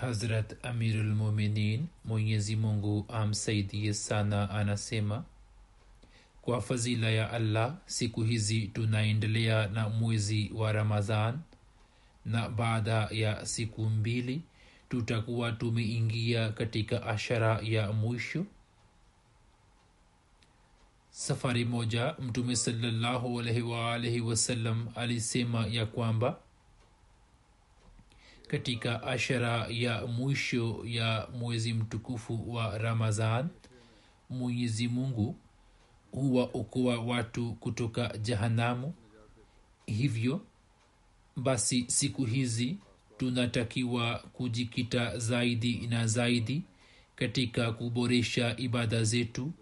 Hazrat amirulmuminin mwenyezi mungu amsaidie sana anasema kwa fadhila ya allah siku hizi tunaendelea na mwezi wa ramadhan na baada ya siku mbili tutakuwa tumeingia katika ashara ya mwisho. Safari moja mtume waalaihi wasallam alisema ya kwamba katika ashara ya mwisho ya mwezi mtukufu wa ramadhan mwenyezi mungu huwa okoa watu kutoka jahanamu. Hivyo basi siku hizi tunatakiwa kujikita zaidi na zaidi katika kuboresha ibada zetu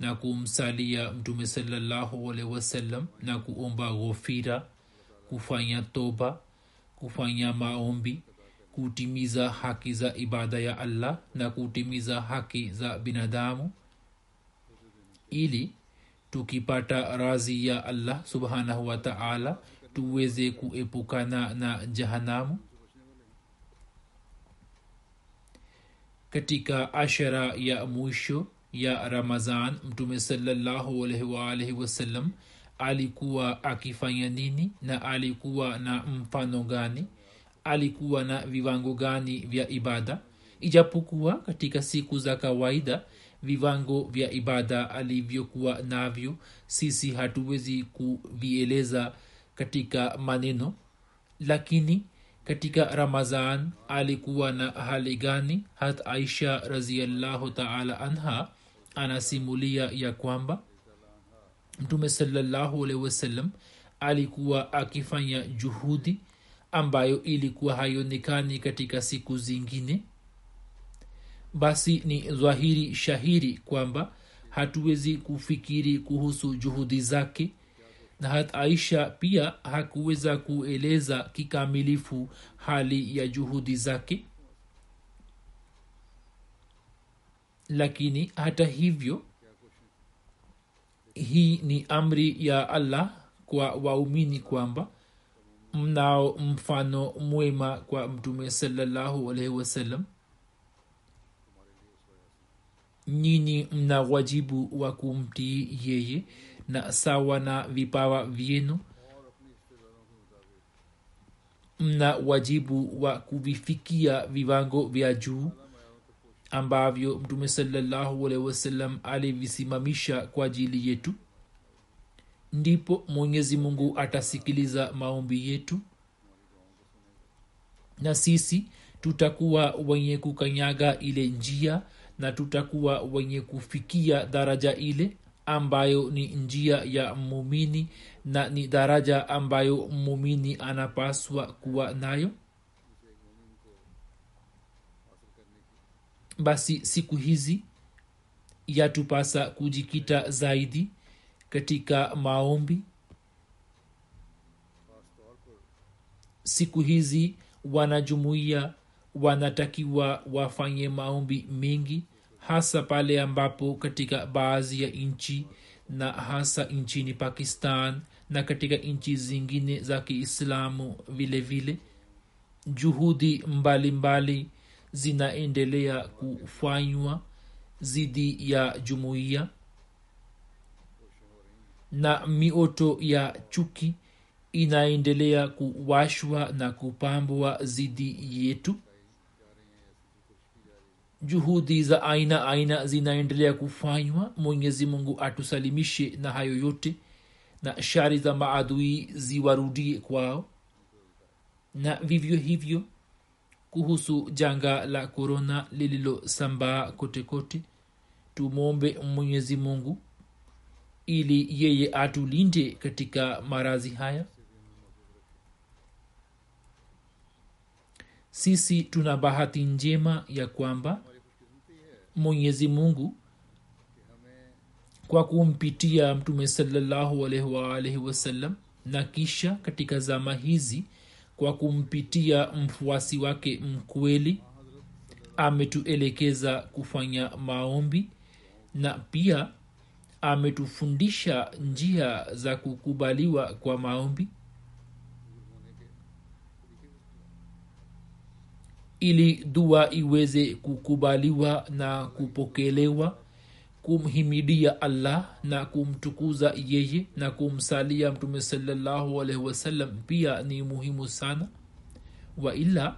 na kumsalia mtume salallahu alehi wasallam na kuomba ghofira kufanya toba kufanya maombi kutimiza haki za ibada ya allah na kutimiza haki za binadamu. Ili tukipata razi ya allah subhanahu wa taala tuweze kuepukana na jahanamu. Katika ashara ya mwisho ya ramazan mtume waalihi wasallam alikuwa akifanya nini na alikuwa na mfano gani alikuwa na viwango gani vya ibada? Ijapokuwa katika siku za kawaida viwango vya ibada alivyokuwa navyo sisi hatuwezi kuvieleza katika maneno. Lakini katika ramazan alikuwa na hali gani? Hat aisha raziallahu taala anha anasimulia ya kwamba mtume salallahu alehi wasallam alikuwa akifanya juhudi ambayo ilikuwa haionekani katika siku zingine? Basi ni dhahiri shahiri kwamba hatuwezi kufikiri kuhusu juhudi zake na hat aisha pia hakuweza kueleza kikamilifu hali ya juhudi zake. Lakini hata hivyo hii ni amri ya allah kwa waumini kwamba mnao mfano mwema kwa mtume salallahu alaihi wasallam? Nyinyi mna wajibu wa kumtii yeye na sawa na vipawa vyenu? Mna wajibu wa kuvifikia viwango vya juu ambavyo mtume salallahu alaihi wasallam alivisimamisha kwa ajili yetu ndipo mwenyezi mungu atasikiliza maombi yetu. Na sisi tutakuwa wenye kukanyaga ile njia na tutakuwa wenye kufikia daraja ile ambayo ni njia ya mumini na ni daraja ambayo mumini anapaswa kuwa nayo. Basi siku hizi yatupasa kujikita zaidi katika maombi. Siku hizi wanajumuiya wanatakiwa wafanye maombi mengi hasa pale ambapo katika baadhi ya nchi na hasa nchini pakistan na katika nchi zingine za kiislamu vile vile. Juhudi mbalimbali mbali zinaendelea kufanywa dhidi ya jumuiya na mioto ya chuki inaendelea kuwashwa na kupambwa dhidi yetu. Juhudi za aina aina zinaendelea kufanywa. Mwenyezi mungu atusalimishe na hayo yote na shari za maadui ziwarudie kwao. Na vivyo hivyo kuhusu janga la korona lililosambaa kote kote tumwombe mwenyezi mungu ili yeye atulinde katika marazi haya? Sisi tuna bahati njema ya kwamba mwenyezi mungu kwa kumpitia mtume waalihi wasallam na kisha katika zama hizi kwa kumpitia mfuasi wake mkweli ametuelekeza kufanya maombi na pia ametufundisha njia za kukubaliwa kwa maombi? Ili dua iweze kukubaliwa na kupokelewa kumhimidia allah na kumtukuza yeye na kumsalia mtume salllahu alaihi wasallam pia ni muhimu sana. Waila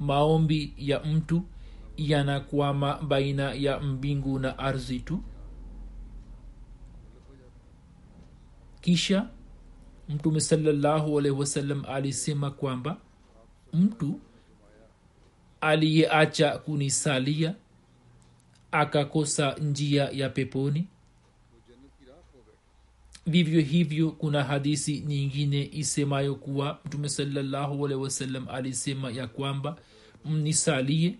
maombi ya mtu yanakwama baina ya mbingu na ardhi tu kisha mtume salallahu alaihi alisema kwamba mtu aliyeacha kunisalia akakosa njia ya peponi. Vivyo hivyo kuna hadisi nyingine isemayo kuwa mtume salallahu wasallam alisema ya kwamba mnisalie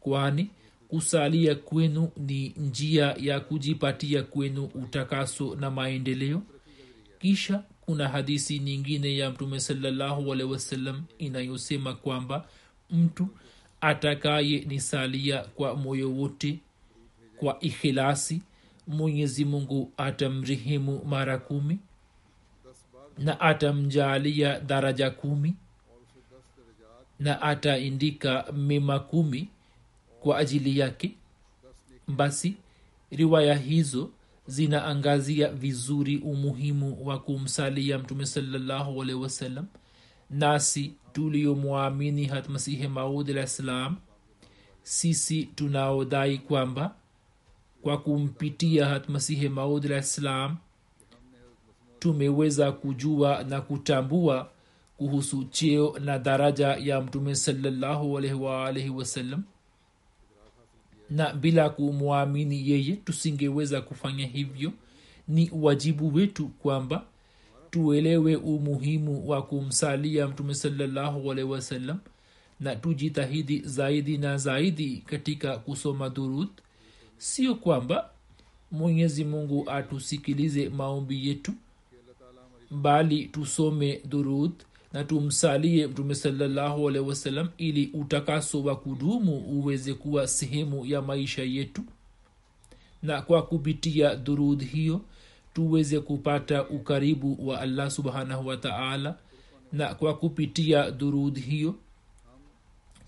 kwani kusalia kwenu ni njia ya kujipatia kwenu utakaso na maendeleo kisha kuna hadisi nyingine ya mtume salallahu alehi wasallam inayosema kwamba mtu atakaye nisalia kwa moyo wote kwa ikhilasi mwenyezi mungu atamrehemu mara kumi na atamjaalia daraja kumi na ataindika mema kumi kwa ajili yake. Basi riwaya hizo zinaangazia vizuri umuhimu wa kumsalia mtume salallahu alehi wasallam. Nasi tuliomwamini hatmasihi maud alah ssalam sisi tunaodai kwamba kwa kumpitia hatmasihi maud alah ssalam tumeweza kujua na kutambua kuhusu cheo na daraja ya mtume salallahu alaihi waalaihi wasallam na bila kumwamini yeye tusingeweza kufanya hivyo. Ni wajibu wetu kwamba tuelewe umuhimu wa kumsalia mtume salallahu alaihi wasallam na tujitahidi zaidi na zaidi katika kusoma dhurud sio kwamba mwenyezi mungu atusikilize maombi yetu bali tusome durud na tumsalie mtume salallahu alehi wasallam ili utakaso wa kudumu uweze kuwa sehemu ya maisha yetu. Na kwa kupitia dhurudh hiyo tuweze kupata ukaribu wa allah subhanahu wa taala. Na kwa kupitia dhurudh hiyo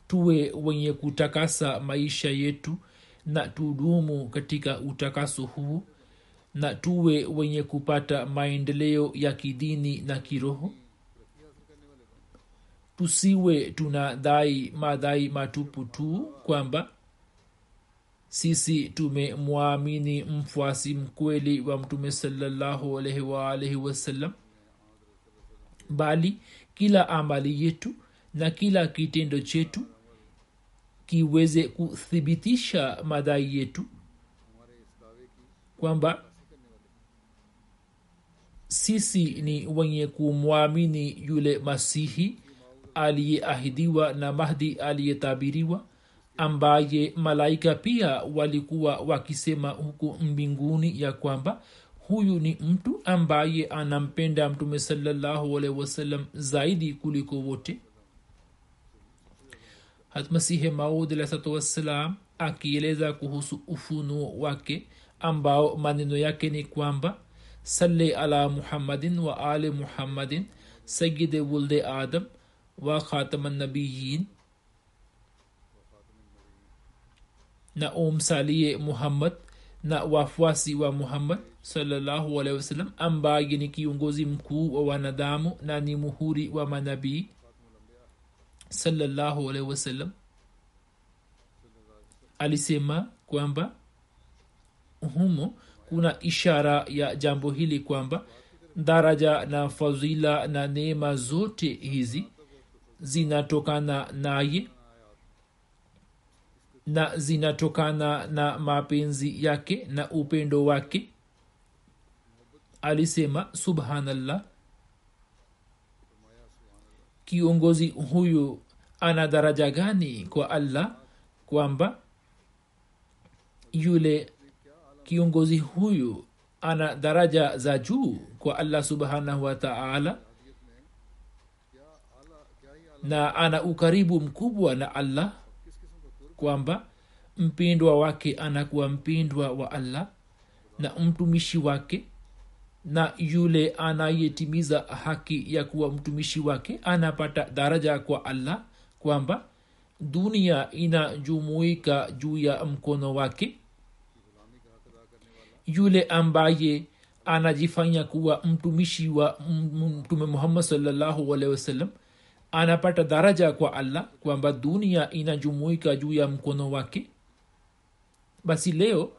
tuwe wenye kutakasa maisha yetu na tudumu katika utakaso huo. Na tuwe wenye kupata maendeleo ya kidini na kiroho tusiwe tunadhai madhai matupu tu kwamba sisi tumemwamini mfuasi mkweli wa mtume salallahu alaihi waalaihi wasallam bali kila amali yetu na kila kitendo chetu kiweze kuthibitisha madai yetu kwamba sisi ni wenye kumwamini yule masihi aliyeahidiwa na mahdi aliyetabiriwa ambaye malaika pia walikuwa wakisema huku mbinguni ya kwamba huyu ni mtu ambaye anampenda mtume salallahu wasalam zaidi kuliko wote. Hatmasihe maud alahsatu akieleza kuhusu ufunuo wake ambao maneno yake ni kwamba salli ala muhammadin wa ali muhammadin sayide wulde adam wa khatamannabiyin na umsalie muhammad. Na wafuasi wa muhammad wasallam ambaye ni kiongozi mkuu wa wanadamu na ni muhuri wa manabii wasallam alisema kwamba humo kuna ishara ya jambo hili kwamba daraja na fadhila na neema zote hizi zinatokana naye na zinatokana na mapenzi yake na upendo wake alisema subhanallah. Kiongozi huyu ana daraja gani kwa allah? Kwamba yule kiongozi huyu ana daraja za juu kwa allah subhanahu wa taala na ana ukaribu mkubwa na allah kwamba mpindwa wake anakuwa mpindwa wa allah na mtumishi wake na yule anayetimiza haki ya kuwa mtumishi wake anapata daraja kwa allah kwamba dunia inajumuika juu ya mkono wake. Yule ambaye anajifanya kuwa mtumishi wa mtume muhammad salllahu alehi wasallam anapata daraja kwa allah kwamba dunia inajumuika juu ya mkono wake. Basi leo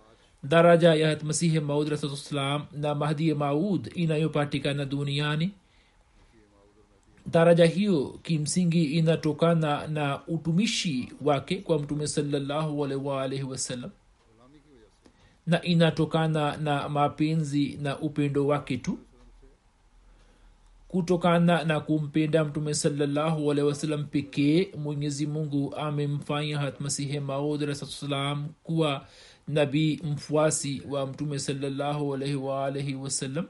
daraja ya masihi maud rasulsalam na mahdi maud inayopatikana duniani daraja hiyo kimsingi inatokana na utumishi wake kwa mtume salallahu wasalam na inatokana na mapenzi na upendo wake tu kutokana na kumpenda mtume sawasalam pekee mwenyezi mungu amemfanya hatmasihe maudsalam kuwa nabii mfuasi wa mtume salallahu alaihi waalaihi wasallam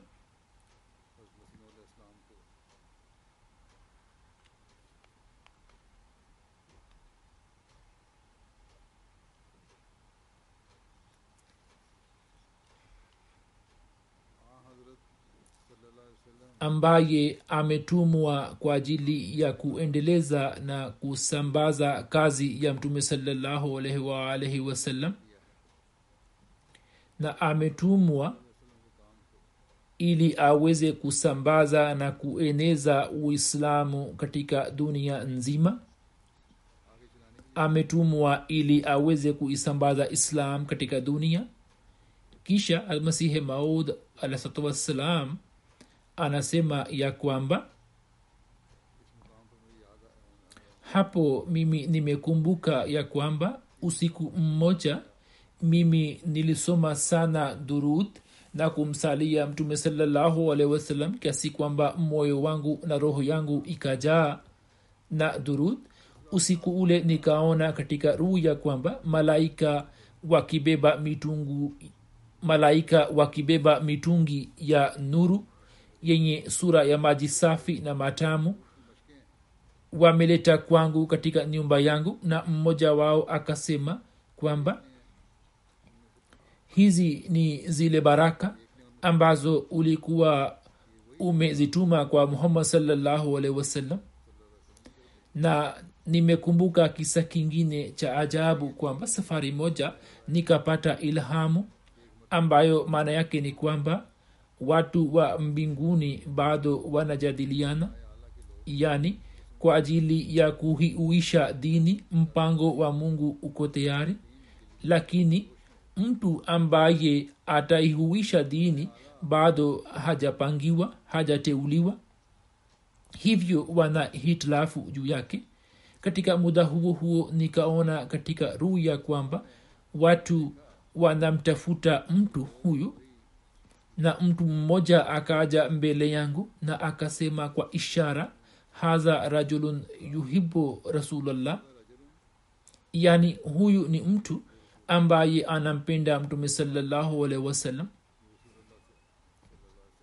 ambaye ametumwa kwa ajili ya kuendeleza na kusambaza kazi ya mtume waalaihi wasallam. Na ametumwa ili aweze kusambaza na kueneza uislamu katika dunia nzima. Ametumwa ili aweze kuisambaza islam katika dunia. Kisha almasihi maud alahsatu wassalam anasema ya kwamba hapo mimi nimekumbuka ya kwamba usiku mmoja mimi nilisoma sana durud na kumsalia mtume salallahu alehi kiasi kwamba moyo wangu na roho yangu ikajaa na durud usiku ule nikaona katika ruya kwamba malaika wakibeba mitungu malaika wakibeba mitungi ya nuru yenye sura ya maji safi na matamu wameleta kwangu katika nyumba yangu na mmoja wao akasema kwamba hizi ni zile baraka ambazo ulikuwa umezituma kwa muhammad salllahu alaihi wasallam na nimekumbuka kisa kingine cha ajabu kwamba safari moja nikapata ilhamu ambayo maana yake ni kwamba watu wa mbinguni bado wanajadiliana yani kwa ajili ya kuhiuisha dini mpango wa mungu uko tayari. Lakini mtu ambaye ataihuisha dini bado hajapangiwa hajateuliwa hivyo wana hitilafu juu yake. Katika muda huo huo nikaona katika ruya kwamba watu wanamtafuta mtu huyu na mtu mmoja akaja mbele yangu na akasema kwa ishara hadha rajulun yuhibu rasulllah yani huyu ni mtu ambaye anampenda mtume salallahu alaihi wasallam.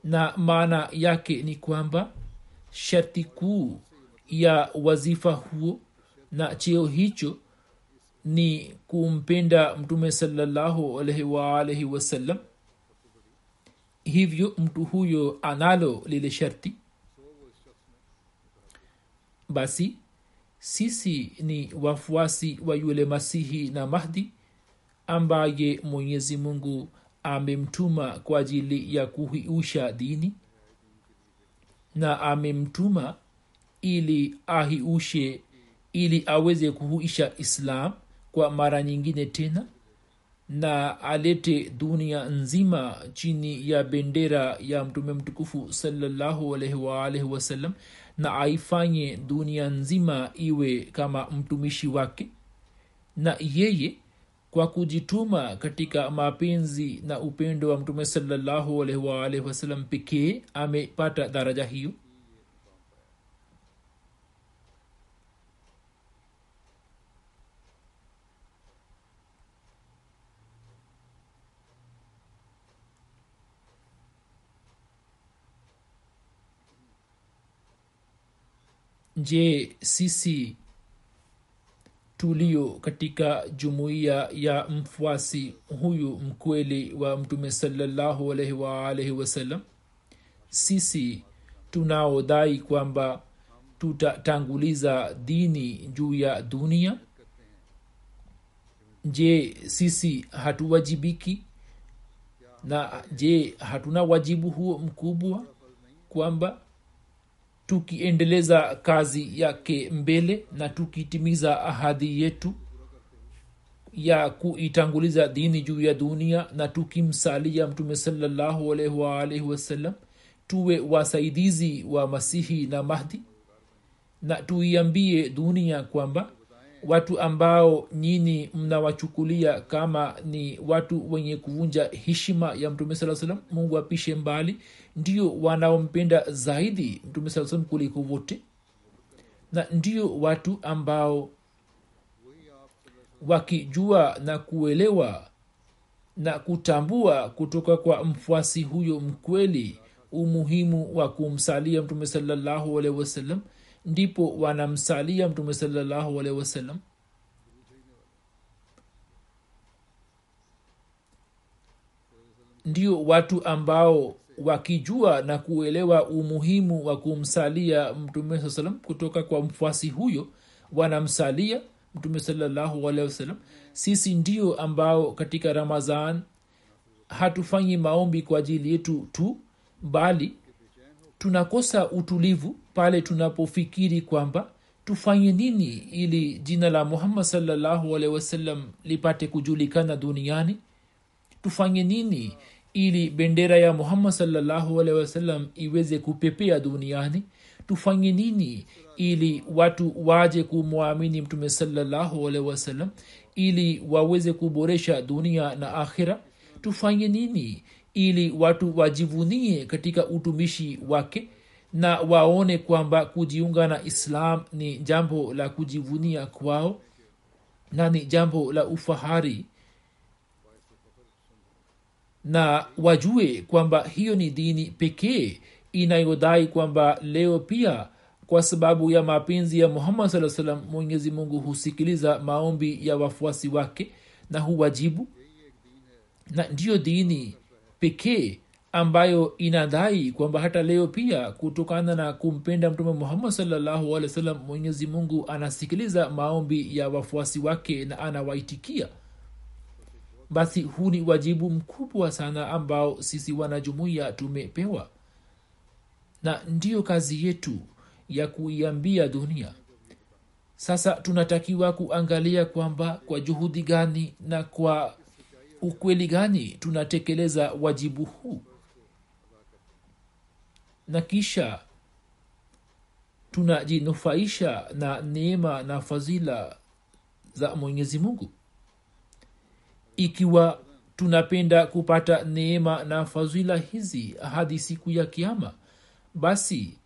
Na maana yake ni kwamba sharti kuu ya wazifa huo na cheo hicho ni kumpenda mtume salallahu alaihi waalaihi wasallam hivyo mtu huyo analo lile sharti? Basi sisi ni wafuasi wa yule masihi na mahdi ambaye mwenyezi mungu amemtuma kwa ajili ya kuhiusha dini na amemtuma ili ahiushe ili aweze kuhuisha islam kwa mara nyingine tena na alete dunia nzima chini ya bendera ya mtume mtukufu salallahu alaihi wasallam na aifanye dunia nzima iwe kama mtumishi wake na yeye kwa kujituma katika mapenzi na upendo wa mtume salallahu alaihi wasallam pekee amepata daraja hiyo je sisi tulio katika jumuiya ya mfuasi huyu mkweli wa mtume salallahu alaihi waalaihi wasallam sisi tunaodai kwamba tutatanguliza dini juu ya dunia? Je sisi hatuwajibiki? Na je hatuna wajibu huo mkubwa kwamba tukiendeleza kazi yake mbele na tukitimiza ahadi yetu ya kuitanguliza dini juu ya dunia na tukimsalia mtume salallahu alaihi wasallam tuwe wasaidizi wa masihi na mahdi na tuiambie dunia kwamba watu ambao nyini mnawachukulia kama ni watu wenye kuvunja heshima ya mtume saa salam mungu apishe mbali ndio wanaompenda zaidi mtume saa salam kuliko wote? Na ndio watu ambao wakijua na kuelewa na kutambua kutoka kwa mfuasi huyo mkweli umuhimu wa kumsalia mtume salallahu alehi wasallam ndipo wanamsalia mtume salallahu alehi wasallam. Ndio watu ambao wakijua na kuelewa umuhimu wa kumsalia mtume saa salam kutoka kwa mfuasi huyo wanamsalia mtume salallahu alehi wasallam. Sisi ndio ambao katika ramazan hatufanyi maombi kwa ajili yetu tu bali tunakosa utulivu pale tunapofikiri kwamba tufanye nini ili jina la muhammad salllahu alehi wasallam lipate kujulikana duniani? Tufanye nini ili bendera ya muhammad salllahu alehi wasallam iweze kupepea duniani? Tufanye nini ili watu waje kumwamini mtume salllahu alehi wasallam ili waweze kuboresha dunia na akhira? Tufanye nini ili watu wajivunie katika utumishi wake na waone kwamba kujiunga na islam ni jambo la kujivunia kwao na ni jambo la ufahari. Na wajue kwamba hiyo ni dini pekee inayodai kwamba leo pia kwa sababu ya mapenzi ya muhammad saa salam mwenyezi mungu husikiliza maombi ya wafuasi wake na huwajibu. Na ndiyo dini pekee ambayo inadai kwamba hata leo pia kutokana na kumpenda mtume muhammad salllahu alehi wa sallam mwenyezi mungu anasikiliza maombi ya wafuasi wake na anawaitikia. Basi huu ni wajibu mkubwa sana ambao sisi wanajumuiya tumepewa. Na ndiyo kazi yetu ya kuiambia dunia. Sasa tunatakiwa kuangalia kwamba kwa juhudi gani na kwa ukweli gani tunatekeleza wajibu huu na kisha tunajinufaisha na neema na fadhila za mwenyezi mungu. Ikiwa tunapenda kupata neema na fadhila hizi hadi siku ya kiama basi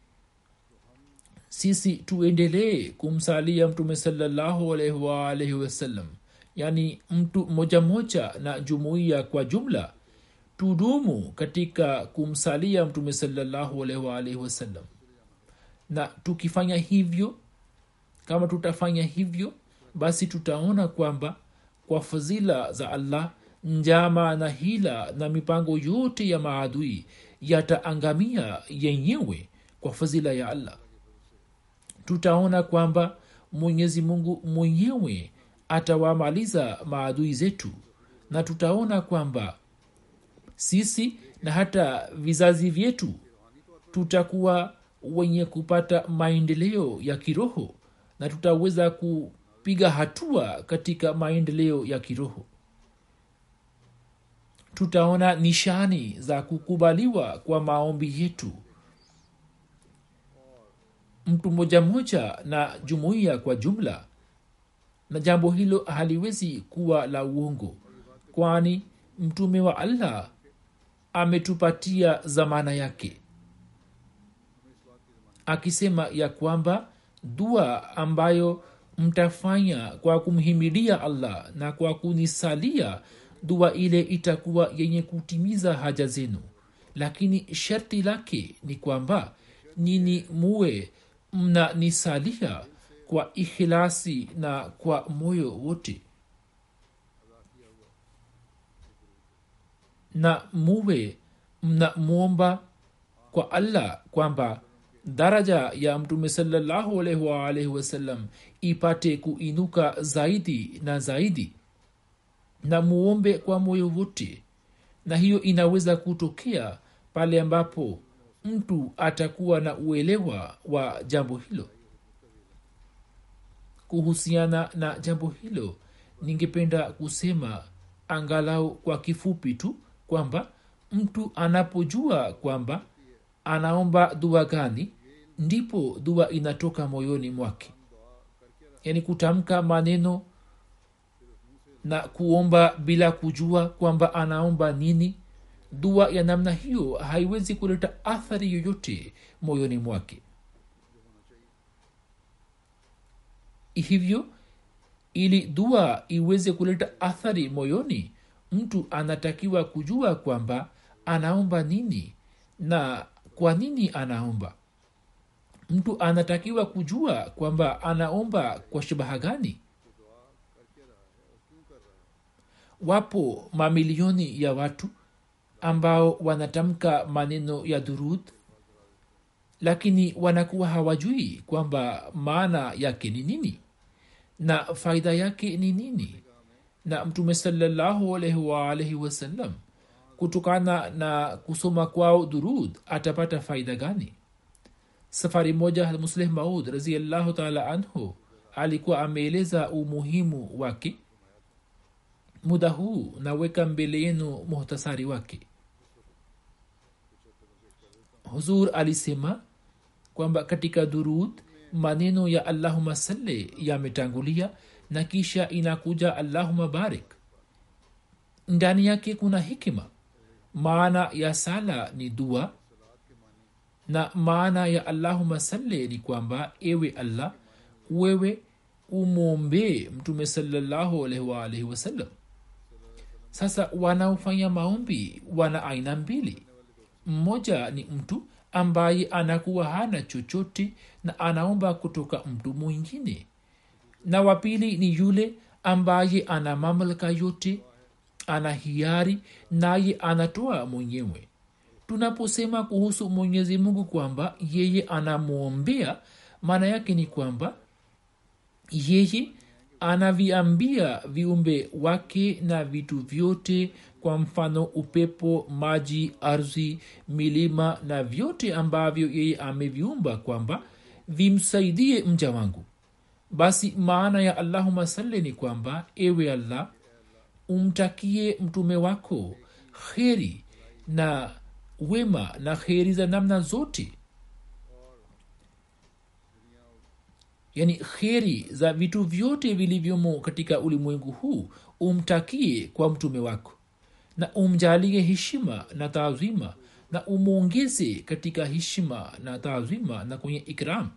sisi tuendelee kumsalia mtume salallahu alaihi waalaihi wasallam yaani mtu moja moja na jumuiya kwa jumla tudumu katika kumsalia mtume salallahu alaihi wasallam na tukifanya hivyo kama tutafanya hivyo basi tutaona kwamba kwa fadhila za allah njama na hila na mipango yote ya maadui yataangamia yenyewe kwa fadhila ya allah. Tutaona kwamba mwenyezi mungu mwenyewe atawamaliza maadui zetu na tutaona kwamba sisi na hata vizazi vyetu tutakuwa wenye kupata maendeleo ya kiroho na tutaweza kupiga hatua katika maendeleo ya kiroho. Tutaona nishani za kukubaliwa kwa maombi yetu. Mtu moja moja na jumuiya kwa jumla na jambo hilo haliwezi kuwa la uongo kwani mtume wa allah ametupatia zamana yake. Akisema ya kwamba dua ambayo mtafanya kwa kumhimilia allah na kwa kunisalia dua ile itakuwa yenye kutimiza haja zenu. Lakini sharti lake ni kwamba nini muwe mnanisalia kwa ikhilasi na kwa moyo wote na muwe mnamwomba kwa allah kwamba daraja ya mtume waalaihi wasallam ipate kuinuka zaidi na zaidi na muombe kwa moyo wote. Na hiyo inaweza kutokea pale ambapo mtu atakuwa na uelewa wa jambo hilo. Kuhusiana na jambo hilo ningependa kusema angalau kwa kifupi tu kwamba mtu anapojua kwamba anaomba dua gani ndipo dua inatoka moyoni mwake. Yaani kutamka maneno na kuomba bila kujua kwamba anaomba nini dua ya namna hiyo haiwezi kuleta athari yoyote moyoni mwake. Hivyo ili dua iweze kuleta athari moyoni mtu anatakiwa kujua kwamba anaomba nini na kwa nini anaomba. Mtu anatakiwa kujua kwamba anaomba kwa shabaha gani. Wapo mamilioni ya watu ambao wanatamka maneno ya dhurudh lakini wanakuwa hawajui kwamba maana yake ni nini na faida yake ni nini na mtume salallahu kutokana na kusoma kwao durud atapata faida gani? Safari moja musleh maud raziallahu taala anhu alikuwa ameeleza umuhimu wake muda huu naweka mbele yenu muhtasari wake. Huzur alisema kwamba katika durud maneno ya allahuma salli yametangulia na kisha inakuja allahuma barik. Ndani yake kuna hikima. Maana ya sala ni dua. Na maana ya allahuma salle ni kwamba ewe allah wewe umwombee mtume salallahu alaihi waalaihi wasallam sasa wanaofanya maombi wana aina mbili. Mmoja ni mtu ambaye anakuwa hana chochote na anaomba kutoka mtu mwingine na wapili ni yule ambaye ana mamlaka yote ana hiari naye anatoa mwenyewe. Tunaposema kuhusu mwenyezi mungu kwamba yeye anamwombea maana yake ni kwamba yeye anaviambia viumbe wake na vitu vyote kwa mfano upepo maji ardhi milima na vyote ambavyo yeye ameviumba kwamba vimsaidie mja wangu basi maana ya allahuma salli ni kwamba ewe allah umtakie mtume wako kheri na wema na kheri za namna zote. Yani kheri za vitu vyote vilivyomo katika ulimwengu huu umtakie kwa mtume wako. Na umjalie heshima na taazima na umwongeze katika heshima na taazima na kwenye ikram.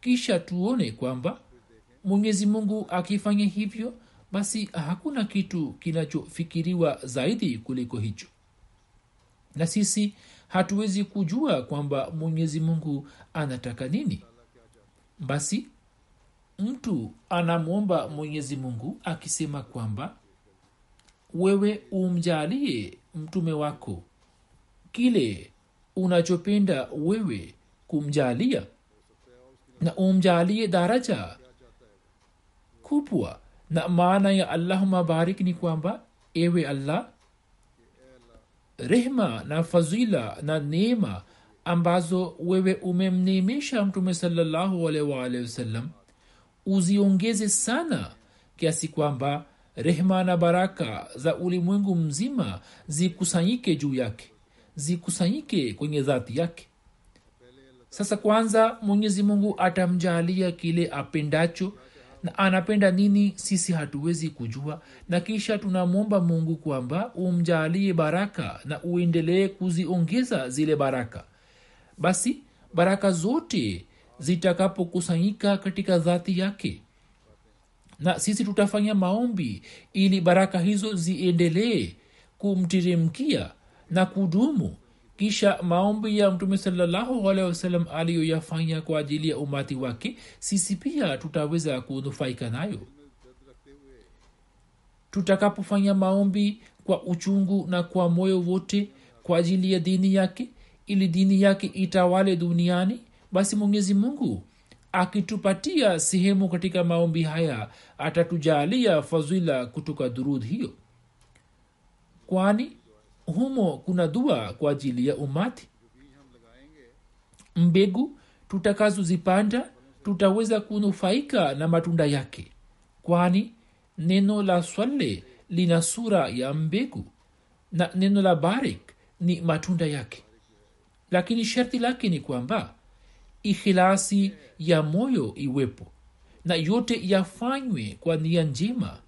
Kisha tuone kwamba mwenyezi mungu akifanya hivyo basi hakuna kitu kinachofikiriwa zaidi kuliko hicho. Na sisi hatuwezi kujua kwamba mwenyezi mungu anataka nini. Basi mtu anamwomba mwenyezi mungu akisema kwamba wewe umjalie mtume wako kile unachopenda wewe kumjalia na umjalie daraja kubwa na maana ya allahuma barik ni kwamba ewe allah rehma na fazila na neema ambazo wewe umemneemesha mtume waalihi uziongeze sana kiasi kwamba rehma na baraka za ulimwengu mzima zikusanyike juu yake zikusanyike kwenye dhati yake. Sasa kwanza mwenyezi mungu atamjalia kile apendacho na anapenda nini sisi hatuwezi kujua. Na kisha tunamwomba mungu kwamba umjalie baraka na uendelee kuziongeza zile baraka. Basi baraka zote zitakapokusanyika katika dhati yake na sisi tutafanya maombi ili baraka hizo ziendelee kumteremkia na kudumu kisha maombi ya mtume salallahu aliyoyafanya kwa ajili ya umati wake sisi pia tutaweza kunufaika nayo. Tutakapofanya maombi kwa uchungu na kwa moyo wote kwa ajili ya dini yake ili dini yake itawale duniani basi mwenyezi mungu akitupatia sehemu katika maombi haya atatujalia fadhila kutoka durudh hiyo. Kwani humo kuna dua kwa ajili ya umati. Mbegu tutakazozipanda tutaweza kunufaika na matunda yake. Kwani neno la swale lina sura ya mbegu na neno la barik ni matunda yake. Lakini sharti lake ni kwamba ikhilasi ya moyo iwepo na yote yafanywe kwa nia njema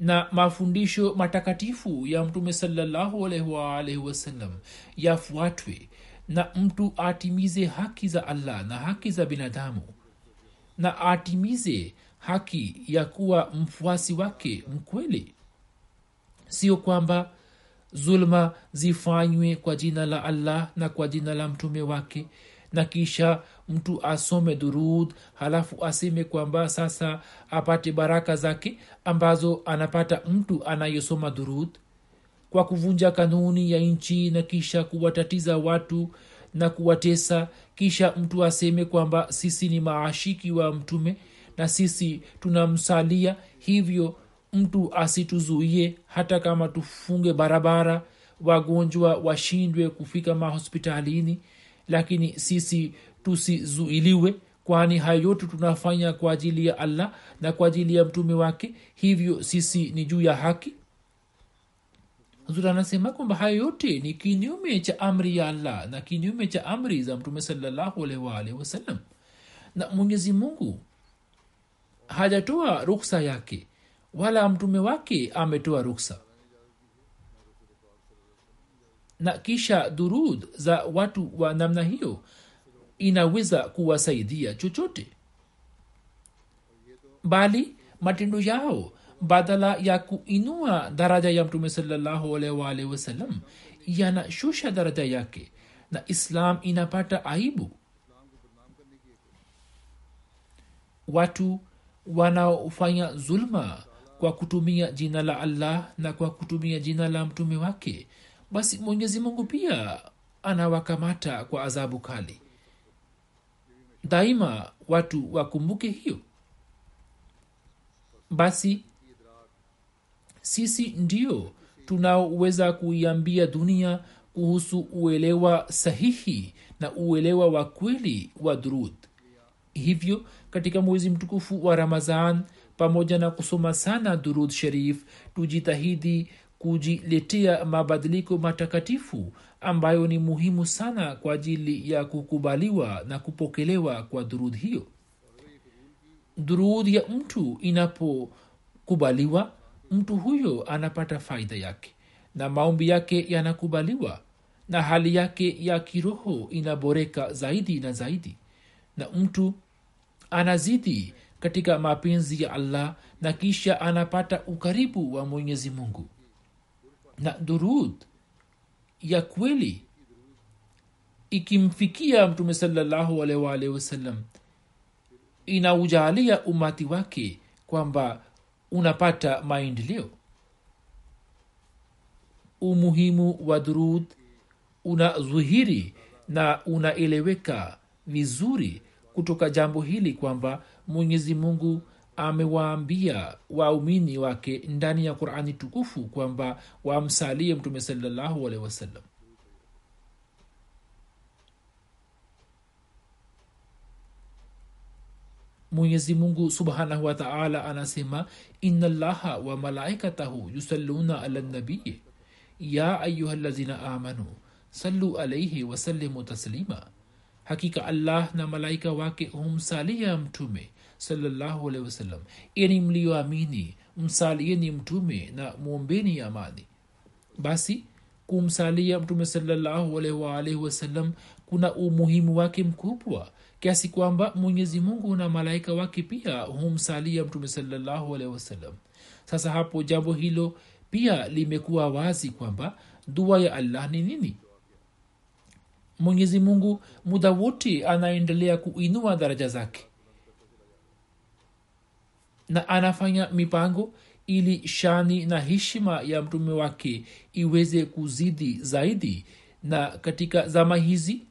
na mafundisho matakatifu ya mtume salallahu alaihi wasallam yafuatwe na mtu atimize haki za allah na haki za binadamu na atimize haki ya kuwa mfuasi wake mkweli. Sio kwamba zulma zifanywe kwa jina la allah na kwa jina la mtume wake na kisha mtu asome durud halafu aseme kwamba sasa apate baraka zake ambazo anapata mtu anayesoma durud. Kwa kuvunja kanuni ya nchi na kisha kuwatatiza watu na kuwatesa kisha mtu aseme kwamba sisi ni maashiki wa mtume na sisi tunamsalia hivyo mtu asituzuie hata kama tufunge barabara wagonjwa washindwe kufika mahospitalini lakini sisi tusizuiliwe kwani hayo yote tunafanya kwa ajili ya allah na kwa ajili ya mtume wake. Hivyo sisi ni juu ya haki. Zuri anasema kwamba hayo yote ni kinyume cha amri ya allah na kinyume cha amri za mtume salallahu wasalam na mwenyezi mungu hajatoa ruksa yake wala mtume wake ametoa ruksa na kisha dhurud za watu wa namna hiyo inaweza kuwasaidia chochote. Bali matendo yao badala ya kuinua daraja ya mtume salallahu wasalam yanashusha daraja yake na islam inapata aibu. Watu wanaofanya zulma kwa kutumia jina la allah na kwa kutumia jina la mtume wake basi mwenyezi mungu pia anawakamata kwa adhabu kali. Daima watu wakumbuke hiyo. Basi sisi ndio tunaoweza kuiambia dunia kuhusu uelewa sahihi na uelewa wa kweli wa durud. Hivyo katika mwezi mtukufu wa ramadhan pamoja na kusoma sana durud sharif tujitahidi kujiletea mabadiliko matakatifu ambayo ni muhimu sana kwa ajili ya kukubaliwa na kupokelewa kwa dhurud hiyo. Dhurud ya mtu inapokubaliwa mtu huyo anapata faida yake na maombi yake yanakubaliwa na hali yake ya kiroho inaboreka zaidi na zaidi. Na mtu anazidi katika mapenzi ya allah na kisha anapata ukaribu wa mwenyezi mungu na durud ya kweli ikimfikia mtume salallahu wasallam inaujalia umati wake kwamba unapata maendeleo. Umuhimu wa durud unazuhiri na unaeleweka vizuri kutoka jambo hili kwamba mwenyezi mungu amewaambia waumini wake ndani ya qurani tukufu kwamba wamsalie mtume salallahu alehi wasallam. Mwenyezi mungu subhanahu wa taala anasema ina llaha wa malaikatahu yusalluna ala nabiyi ya ayuha lazina amanu sallu alaihi wasallimu taslima. Hakika allah na malaika wake humsalia mtume salallahu alehi wasallam. Ini mliyoamini msalieni mtume na mwombeni amani. Basi kumsalia mtume salallahu alaihi kuna umuhimu wake mkubwa kiasi kwamba mwenyezi mungu na malaika wake pia humsalia mtume salallahu wasallam. Sasa hapo jambo hilo pia limekuwa wazi kwamba dua ya allah ni nini? Mwenyezi mungu muda wote anaendelea kuinua daraja zake na anafanya mipango ili shani na heshima ya mtume wake iweze kuzidi zaidi. Na katika zama hizi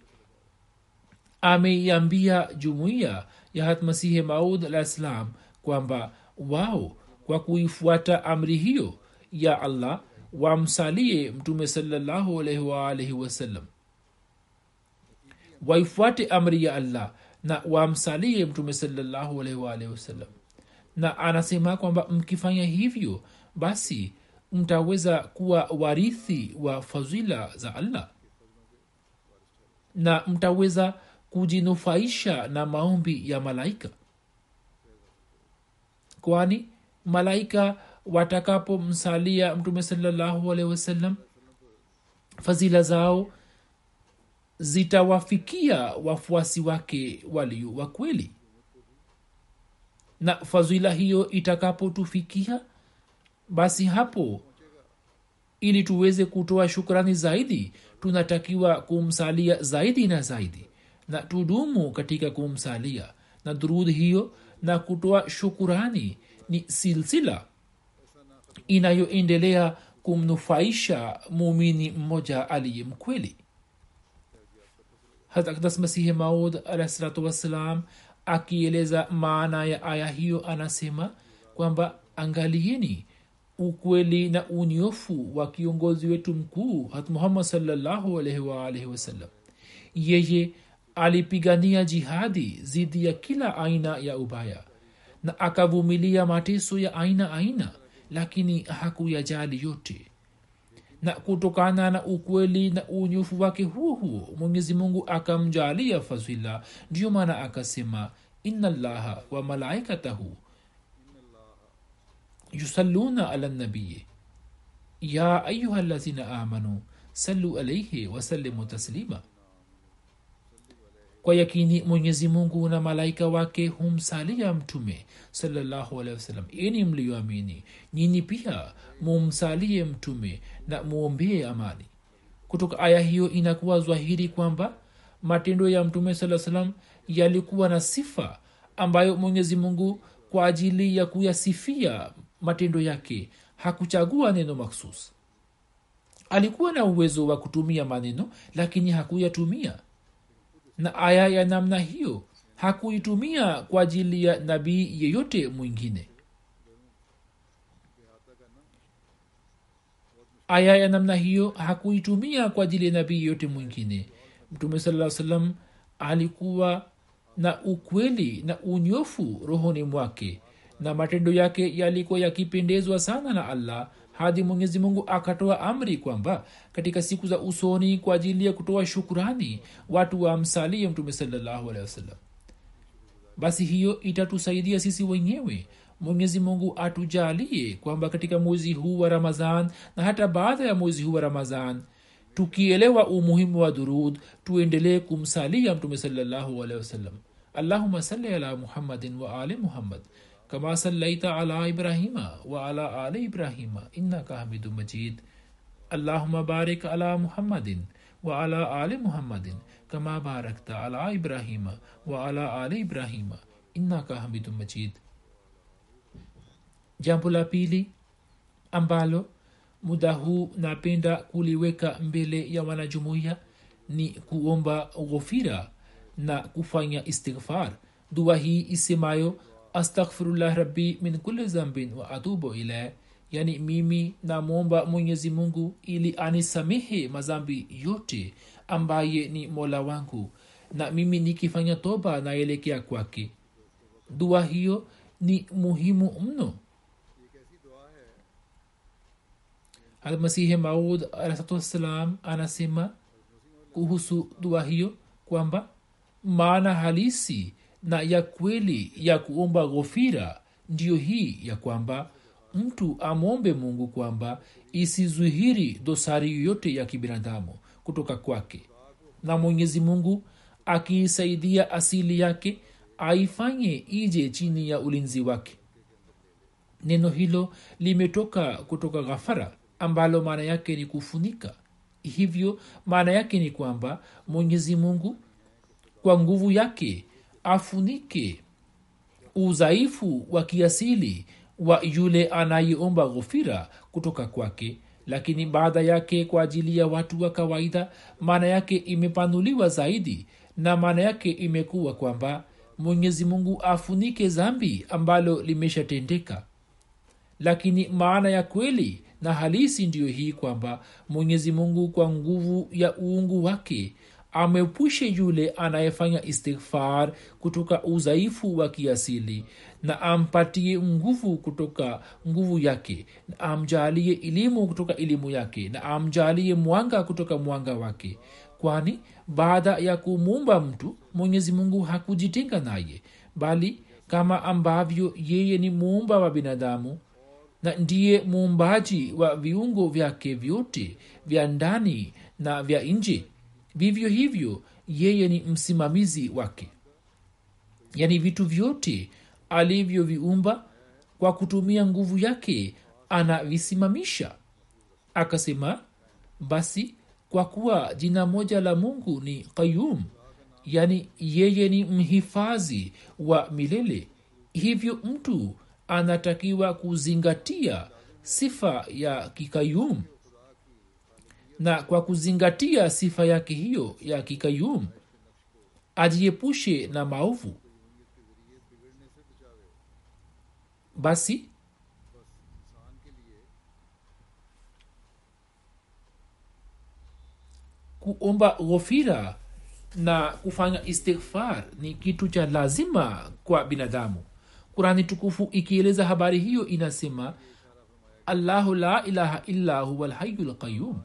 ameiambia jumuiya ya hatmasihi maud alah ssalam kwamba wao kwa kuifuata amri hiyo ya allah wamsalie mtume salallahu alaihi waalaihi wasallam. Waifuate amri ya allah na wamsalie mtume salallahu alaihi waalaihi wasallam na anasema kwamba mkifanya hivyo basi mtaweza kuwa warithi wa fadhila za allah. Na mtaweza kujinufaisha na maombi ya malaika. Kwani malaika watakapomsalia mtume salallahu alehi wasallam fadhila zao zitawafikia wafuasi wake walio wa kweli na fadhila hiyo itakapotufikia basi hapo ili tuweze kutoa shukrani zaidi tunatakiwa kumsalia zaidi na zaidi na tudumu katika kumsalia. Na durud hiyo na kutoa shukurani ni silsila inayoendelea kumnufaisha muumini mmoja aliye mkweli. Hatakdas masihi maud alahsalatu wassalam akieleza maana ya aya hiyo anasema kwamba angalieni ukweli na unyofu wa kiongozi wetu mkuu hat muhammad salllahu alaihi waalihi wasallam. Yeye alipigania jihadi dhidi ya kila aina ya ubaya na akavumilia mateso ya aina aina lakini hakuyajali yote na kutokana na ukweli na unyofu wake huo huo mwenyezi mungu akamjalia fadhila ndiyo maana akasema ina llaha wa malaikatahu yusalluna ala nabiyi ya ayuha lazina amanu sallu alaihi wasallimu taslima kwa yakini mwenyezi mungu na malaika wake humsalia mtume sawasalam ini mliyoamini. Nyini pia mumsalie mtume na muombee amani. Kutoka aya hiyo inakuwa zwahiri kwamba matendo ya mtume saa salam yalikuwa na sifa ambayo mwenyezi mungu kwa ajili ya kuyasifia matendo yake hakuchagua neno maksus. Alikuwa na uwezo wa kutumia maneno lakini hakuyatumia na aya ya namna hiyo. Hakuitumia kwa ajili ya nabii yeyote mwingine. Aya ya namna hiyo hakuitumia kwa ajili ya nabii yeyote mwingine. Mtume saa salam alikuwa na ukweli na unyofu rohoni mwake na matendo yake yalikuwa yakipendezwa sana na allah hadi mwenyezi mungu akatoa amri kwamba katika siku za usoni kwa ajili ya kutoa shukurani watu wamsalie mtume salallahu alehi wasallam. Basi hiyo itatusaidia sisi wenyewe. Mwenyezi mungu atujalie kwamba katika mwezi huu wa ramadhan na hata baada ya mwezi huu wa ramadhan tukielewa umuhimu wa durud tuendelee kumsalia mtume salallahu allahuma sali ala muhammadin wa ali muhammad كما صليت على إبراهيم وعلى آل إبراهيم إنك حميد مجيد اللهم بارك على محمد وعلى آل محمد كما باركت على إبراهيم وعلى آل إبراهيم innaka hamidu majid jambo la pili ambalo muda huu napenda kuliweka mbele ya wanajumuiya ni kuomba ghofira na kufanya istighfar dua hii isemayo astaghfirullah rabbi min kulli zambin wa atubu ilaih yani mimi namwomba mwenyezi mungu ili anisamehe mazambi yote ambaye ni mola wangu. Na mimi nikifanya toba naelekea kwake. Dua hiyo ni muhimu mno. Almasihi maud alahsatuwassalam anasema kuhusu dua hiyo kwamba maana halisi na ya kweli ya kuomba ghofira ndiyo hii ya kwamba mtu amwombe mungu kwamba isizuhiri dosari yoyote ya kibinadamu kutoka kwake. Na mwenyezi mungu akiisaidia asili yake aifanye ije chini ya ulinzi wake. Neno hilo limetoka kutoka ghafara ambalo maana yake ni kufunika. Hivyo maana yake ni kwamba mwenyezi mungu kwa nguvu yake afunike udhaifu wa kiasili wa yule anayeomba ghufira kutoka kwake lakini baada yake kwa ajili ya watu wa kawaida maana yake imepanuliwa zaidi na maana yake imekuwa kwamba mwenyezi mungu afunike zambi ambalo limeshatendeka. Lakini maana ya kweli na halisi ndiyo hii kwamba mwenyezi mungu kwa nguvu ya uungu wake amepushe yule anayefanya istighfar kutoka udhaifu wa kiasili na ampatie nguvu kutoka nguvu yake na amjalie elimu kutoka elimu yake na amjalie mwanga kutoka mwanga wake. Kwani baada ya kumuumba mtu mwenyezi mungu hakujitenga naye bali kama ambavyo yeye ni muumba wa binadamu na ndiye muumbaji wa viungo vyake vyote vya ndani na vya nje vivyo hivyo yeye ni msimamizi wake. Yaani vitu vyote alivyoviumba kwa kutumia nguvu yake anavisimamisha. Akasema basi kwa kuwa jina moja la mungu ni qayum yaani yeye ni mhifadhi wa milele hivyo mtu anatakiwa kuzingatia sifa ya kikayum na kwa kuzingatia sifa yake hiyo ya kikayum ajiepushe na maovu. Basi kuomba ghofira na kufanya istighfar ni kitu cha lazima kwa binadamu. Kurani tukufu ikieleza habari hiyo inasema allahu la ilaha illa huwa lhayu lqayum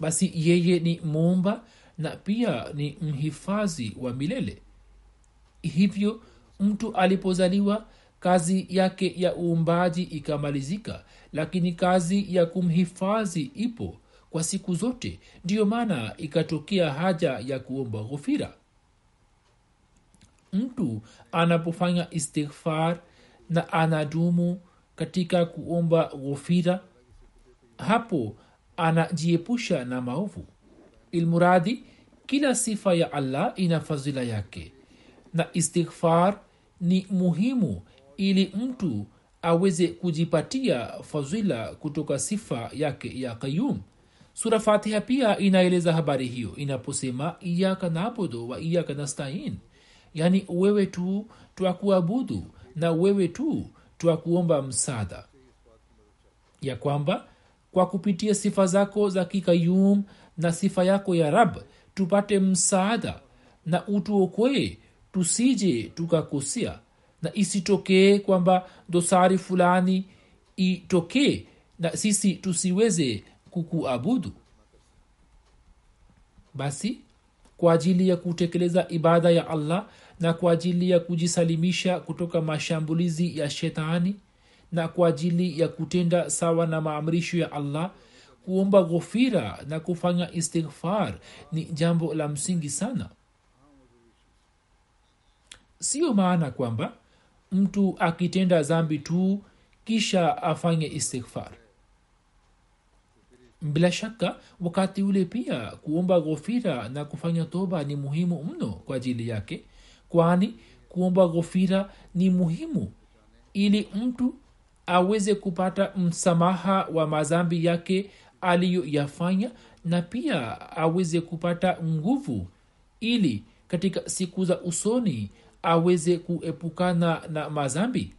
basi yeye ni muumba na pia ni mhifadhi wa milele. Hivyo mtu alipozaliwa kazi yake ya uumbaji ikamalizika lakini kazi ya kumhifadhi ipo kwa siku zote. Ndiyo maana ikatokea haja ya kuomba ghufira mtu anapofanya istighfar na anadumu katika kuomba ghufira hapo anajiepusha na maovu. Ilmuradhi kila sifa ya allah ina fadhila yake. Na istighfar ni muhimu ili mtu aweze kujipatia fadhila kutoka sifa yake ya qayum sura fatiha pia inaeleza habari hiyo. Inaposema iyaka nabudu wa iyaka nastain. Yaani wewe tu twakuabudu na wewe tu twakuomba msaada. Ya kwamba kwa kupitia sifa zako za kikayum na sifa yako ya rab tupate msaada na utuokoe tusije tukakosea. Na isitokee kwamba dosari fulani itokee na sisi tusiweze kukuabudu. Basi kwa ajili ya kutekeleza ibada ya allah na kwa ajili ya kujisalimisha kutoka mashambulizi ya shetani na kwa ajili ya kutenda sawa na maamrisho ya allah kuomba ghofira na kufanya istighfar ni jambo la msingi sana. Siyo maana kwamba mtu akitenda zambi tu kisha afanye istighfar. Bila shaka wakati ule pia kuomba ghofira na kufanya toba ni muhimu mno kwa ajili yake kwani kuomba ghofira ni muhimu ili mtu aweze kupata msamaha wa madhambi yake aliyoyafanya na pia aweze kupata nguvu ili katika siku za usoni aweze kuepukana na madhambi.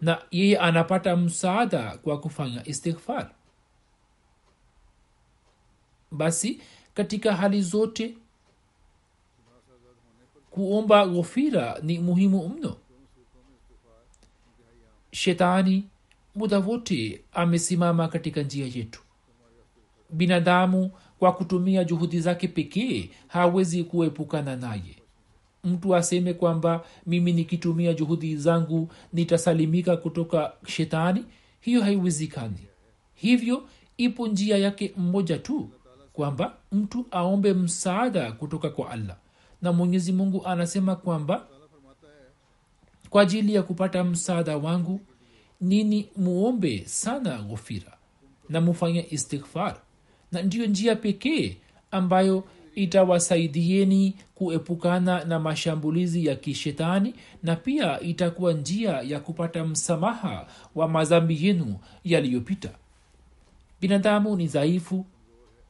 Na yeye anapata msaada kwa kufanya istighfar. Basi katika hali zote kuomba ghofira ni muhimu mno shetani muda wote amesimama katika njia yetu. Binadamu kwa kutumia juhudi zake pekee hawezi kuepukana naye. Mtu aseme kwamba mimi nikitumia juhudi zangu nitasalimika kutoka shetani hiyo haiwezekani. Hivyo ipo njia yake mmoja tu kwamba mtu aombe msaada kutoka kwa allah. Na mwenyezi mungu anasema kwamba kwa ajili ya kupata msaada wangu nini muombe sana ghofira na mufanye istighfar? Na ndiyo njia pekee ambayo itawasaidieni kuepukana na mashambulizi ya kishetani na pia itakuwa njia ya kupata msamaha wa madhambi yenu yaliyopita. Binadamu ni dhaifu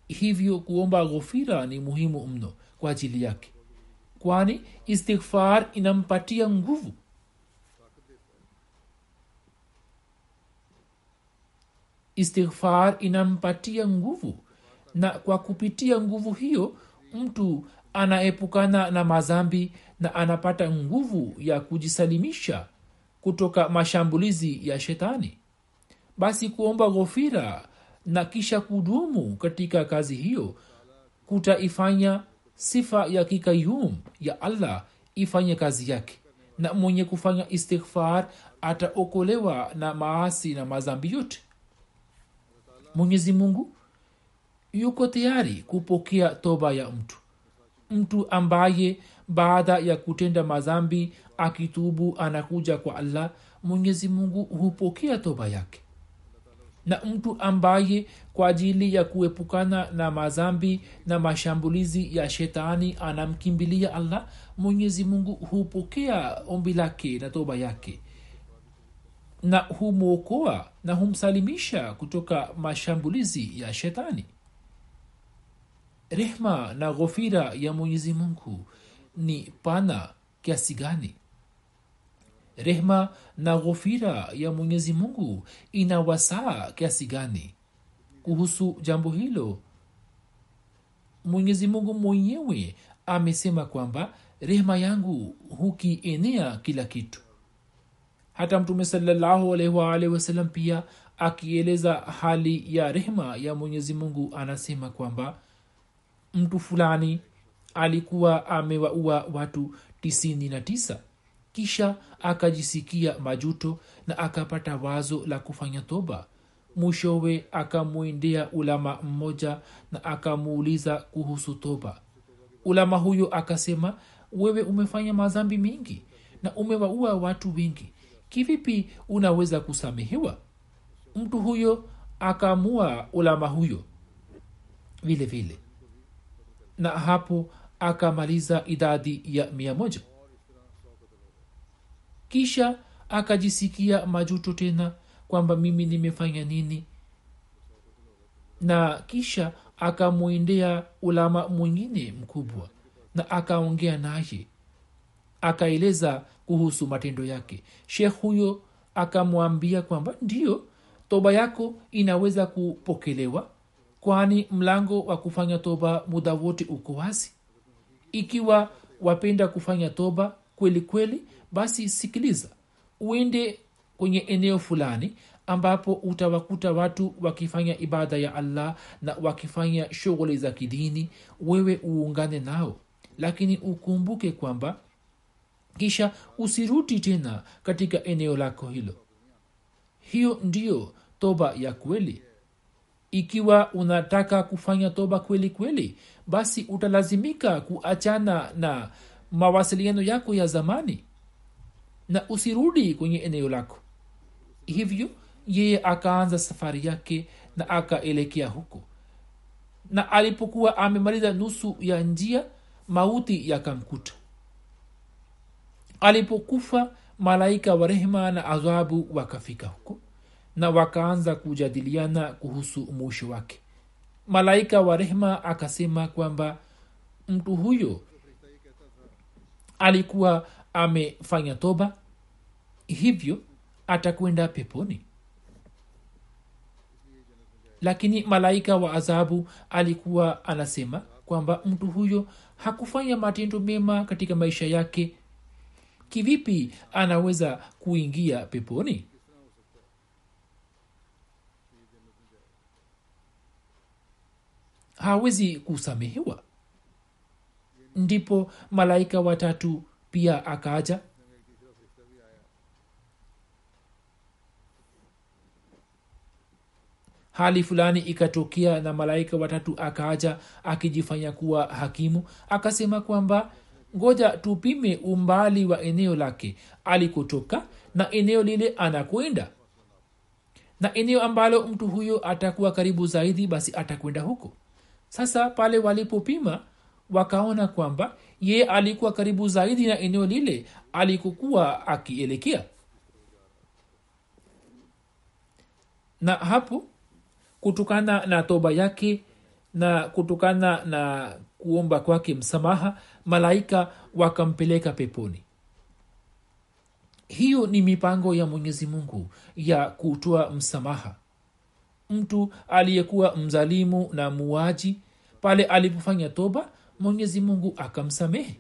hivyo kuomba ghofira ni muhimu mno kwa ajili yake. Kwani istighfar inampatia nguvu istighfar inampatia nguvu. Na kwa kupitia nguvu hiyo mtu anaepukana na mazambi na anapata nguvu ya kujisalimisha kutoka mashambulizi ya shetani. Basi kuomba ghofira na kisha kudumu katika kazi hiyo kutaifanya sifa ya kikayum ya allah ifanye kazi yake. Na mwenye kufanya istighfar ataokolewa na maasi na mazambi yote mwenyezi mungu yuko tayari kupokea toba ya mtu. Mtu ambaye baada ya kutenda madhambi akitubu anakuja kwa allah mwenyezi mungu hupokea toba yake. Na mtu ambaye kwa ajili ya kuepukana na madhambi na mashambulizi ya shetani anamkimbilia allah mwenyezi mungu hupokea ombi lake na toba yake na humwokoa na humsalimisha kutoka mashambulizi ya shetani. Rehma na ghofira ya mwenyezi mungu ni pana kiasi gani? Rehma na ghofira ya mwenyezi mungu ina wasaa kiasi gani? Kuhusu jambo hilo mwenyezi mungu mwenyewe amesema kwamba rehma yangu hukienea kila kitu hata mtume salallahu alaihi pia akieleza hali ya rehma ya mwenyezi mungu anasema kwamba mtu fulani alikuwa amewaua watu tisini na tisa kisha akajisikia majuto na akapata wazo la kufanya toba. Mwishowe akamwendea ulama mmoja na akamuuliza kuhusu toba. Ulama huyo akasema wewe umefanya madhambi mengi na umewaua watu wengi kivipi unaweza kusamehewa? Mtu huyo akamua ulama huyo vile vile. Na hapo akamaliza idadi ya mia moja. Kisha akajisikia majuto tena kwamba mimi nimefanya nini. Na kisha akamwendea ulama mwingine mkubwa na akaongea naye. Akaeleza kuhusu matendo yake. Shekh huyo akamwambia kwamba ndiyo toba yako inaweza kupokelewa kwani mlango wa kufanya toba muda wote uko wazi. Ikiwa wapenda kufanya toba kweli kweli basi sikiliza uende kwenye eneo fulani ambapo utawakuta watu wakifanya ibada ya allah na wakifanya shughuli za kidini wewe uungane nao. Lakini ukumbuke kwamba kisha usirudi tena katika eneo lako hilo. Hiyo ndiyo toba ya kweli. Ikiwa unataka kufanya toba kweli kweli basi utalazimika kuachana na mawasiliano yako ya zamani na usirudi kwenye eneo lako. Hivyo yeye akaanza safari yake na akaelekea huko. Na alipokuwa amemaliza nusu ya njia mauti yakamkuta alipokufa malaika wa rehma na adhabu wakafika huko na wakaanza kujadiliana kuhusu mwisho wake. Malaika wa rehma akasema kwamba mtu huyo alikuwa amefanya toba hivyo atakwenda peponi. Lakini malaika wa adhabu alikuwa anasema kwamba mtu huyo hakufanya matendo mema katika maisha yake kivipi anaweza kuingia peponi? Hawezi kusamehewa. Ndipo malaika watatu pia akaja hali fulani ikatokea na malaika watatu akaja akijifanya kuwa hakimu. Akasema kwamba ngoja tupime umbali wa eneo lake. Alikotoka na eneo lile anakwenda. Na eneo ambalo mtu huyo atakuwa karibu zaidi basi atakwenda huko. Sasa pale walipopima wakaona kwamba ye alikuwa karibu zaidi na eneo lile alikokuwa akielekea. Na hapo kutokana na toba yake na kutokana na kuomba kwake msamaha malaika wakampeleka peponi. Hiyo ni mipango ya mwenyezi mungu ya kutoa msamaha. Mtu aliyekuwa mzalimu na muaji pale alipofanya toba mwenyezi mungu akamsamehe.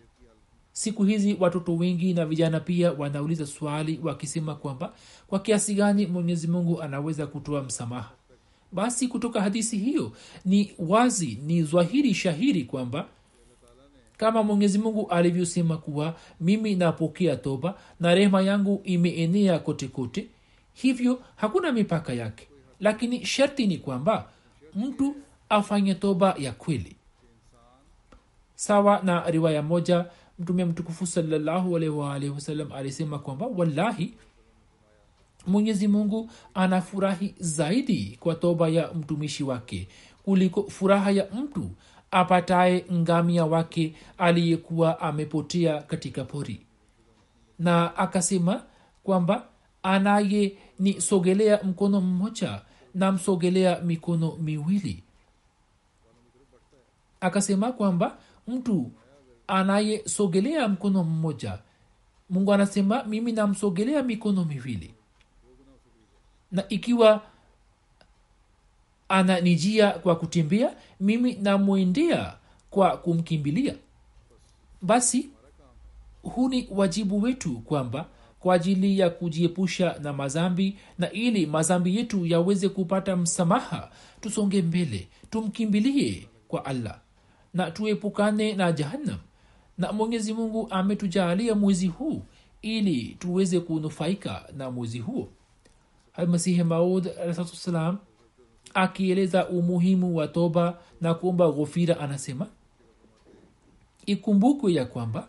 Siku hizi watoto wengi na vijana pia wanauliza swali wakisema kwamba kwa kiasi gani mwenyezi mungu anaweza kutoa msamaha. Basi kutoka hadisi hiyo ni wazi ni zwahiri shahiri kwamba kama mwenyezi mungu alivyosema kuwa mimi napokea toba na rehema yangu imeenea kote kote hivyo hakuna mipaka yake. Lakini sharti ni kwamba mtu afanye toba ya kweli. Sawa na riwaya moja mtume mtukufu salallahu alisema kwamba wallahi mwenyezi mungu anafurahi zaidi kwa toba ya mtumishi wake kuliko furaha ya mtu apataye ngamia wake aliyekuwa amepotea katika pori. Na akasema kwamba anaye ni sogelea mkono mmoja namsogelea mikono miwili. Akasema kwamba mtu anayesogelea mkono mmoja mungu anasema mimi namsogelea mikono miwili. Na ikiwa ananijia kwa kutembea mimi namwendea kwa kumkimbilia. Basi huu ni wajibu wetu kwamba kwa ajili ya kujiepusha na mazambi na ili mazambi yetu yaweze kupata msamaha tusonge mbele tumkimbilie kwa allah na tuepukane na jahannam. Na mwenyezi mungu ametujaalia mwezi huu ili tuweze kunufaika na mwezi huo. Almasihi maud alahsalam akieleza umuhimu wa toba na kuomba ghofira anasema ikumbukwe ya kwamba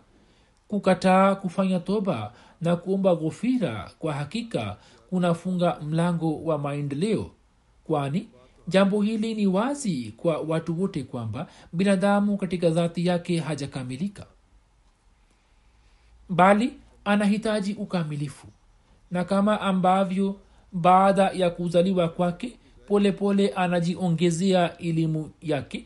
kukataa kufanya toba na kuomba ghofira kwa hakika kunafunga mlango wa maendeleo kwani jambo hili ni wazi kwa watu wote kwamba binadamu katika dhati yake hajakamilika bali anahitaji ukamilifu. Na kama ambavyo baada ya kuzaliwa kwake polepole anajiongezea elimu yake.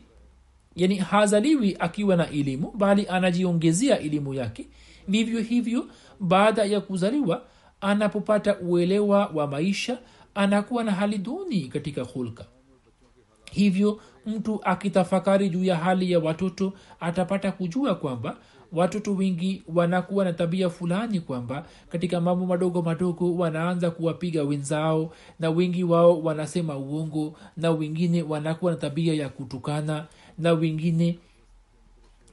Yani hazaliwi akiwa na elimu bali anajiongezea elimu yake. Vivyo hivyo baada ya kuzaliwa anapopata uelewa wa maisha anakuwa na hali duni katika hulka. Hivyo mtu akitafakari juu ya hali ya watoto atapata kujua kwamba watoto wengi wanakuwa na tabia fulani kwamba katika mambo madogo madogo wanaanza kuwapiga wenzao na wengi wao wanasema uongo na wengine wanakuwa na tabia ya kutukana na wengine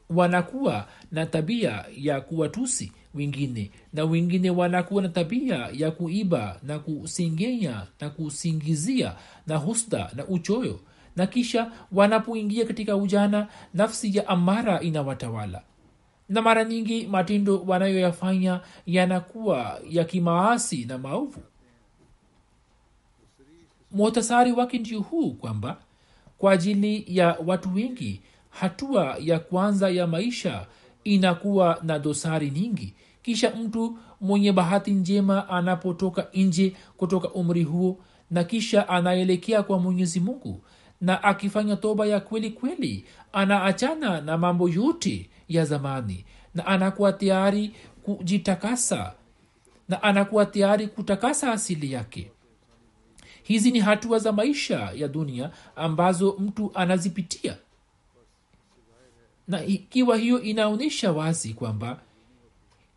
wanakuwa na tabia ya kuwatusi wengine na wengine wanakuwa na tabia ya kuiba na kusingenya na kusingizia na husda na uchoyo. Na kisha wanapoingia katika ujana nafsi ya amara inawatawala na mara nyingi matindo wanayoyafanya yanakuwa ya kimaasi na maovu. Muhtasari wake ndio huu kwamba kwa ajili ya watu wengi hatua ya kwanza ya maisha inakuwa na dosari nyingi. Kisha mtu mwenye bahati njema anapotoka nje kutoka umri huo na kisha anaelekea kwa mwenyezi mungu na akifanya toba ya kweli kweli anaachana na mambo yote ya zamani. Na anakuwa tayari kujitakasa. Na anakuwa tayari kutakasa asili yake. Hizi ni hatua za maisha ya dunia ambazo mtu anazipitia. Na ikiwa hiyo inaonyesha wazi kwamba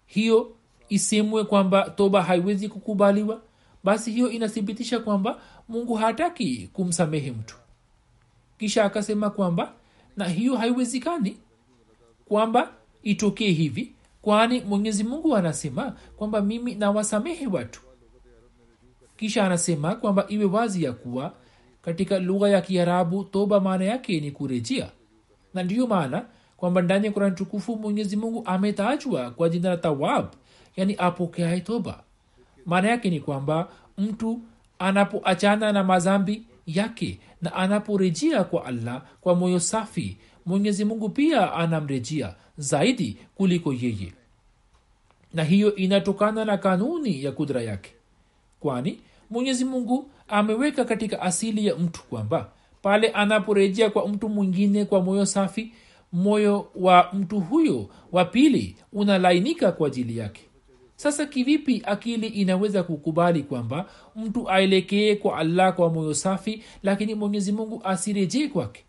hiyo isemwe kwamba toba haiwezi kukubaliwa basi hiyo inathibitisha kwamba mungu hataki kumsamehe mtu. Kisha akasema kwamba na hiyo haiwezekani kwamba itokee hivi kwani mwenyezi mungu anasema kwamba mimi nawasamehe watu. Kisha anasema kwamba iwe wazi ya kuwa katika lugha ya kiarabu toba maana yake ni kurejea. Na ndiyo maana kwamba ndani ya kurani tukufu mwenyezi mungu ametajwa kwa jina la tawab yani apokeae toba. Maana yake ni kwamba mtu anapoachana na mazambi yake na anaporejea kwa allah kwa moyo safi mwenyezi mungu pia anamrejea zaidi kuliko yeye. Na hiyo inatokana na kanuni ya kudra yake. Kwani mwenyezi mungu ameweka katika asili ya mtu kwamba pale anaporejea kwa mtu mwingine kwa moyo safi moyo wa mtu huyo wa pili unalainika kwa ajili yake. Sasa kivipi akili inaweza kukubali kwamba mtu aelekee kwa allah kwa moyo safi lakini mwenyezi mungu asirejee kwake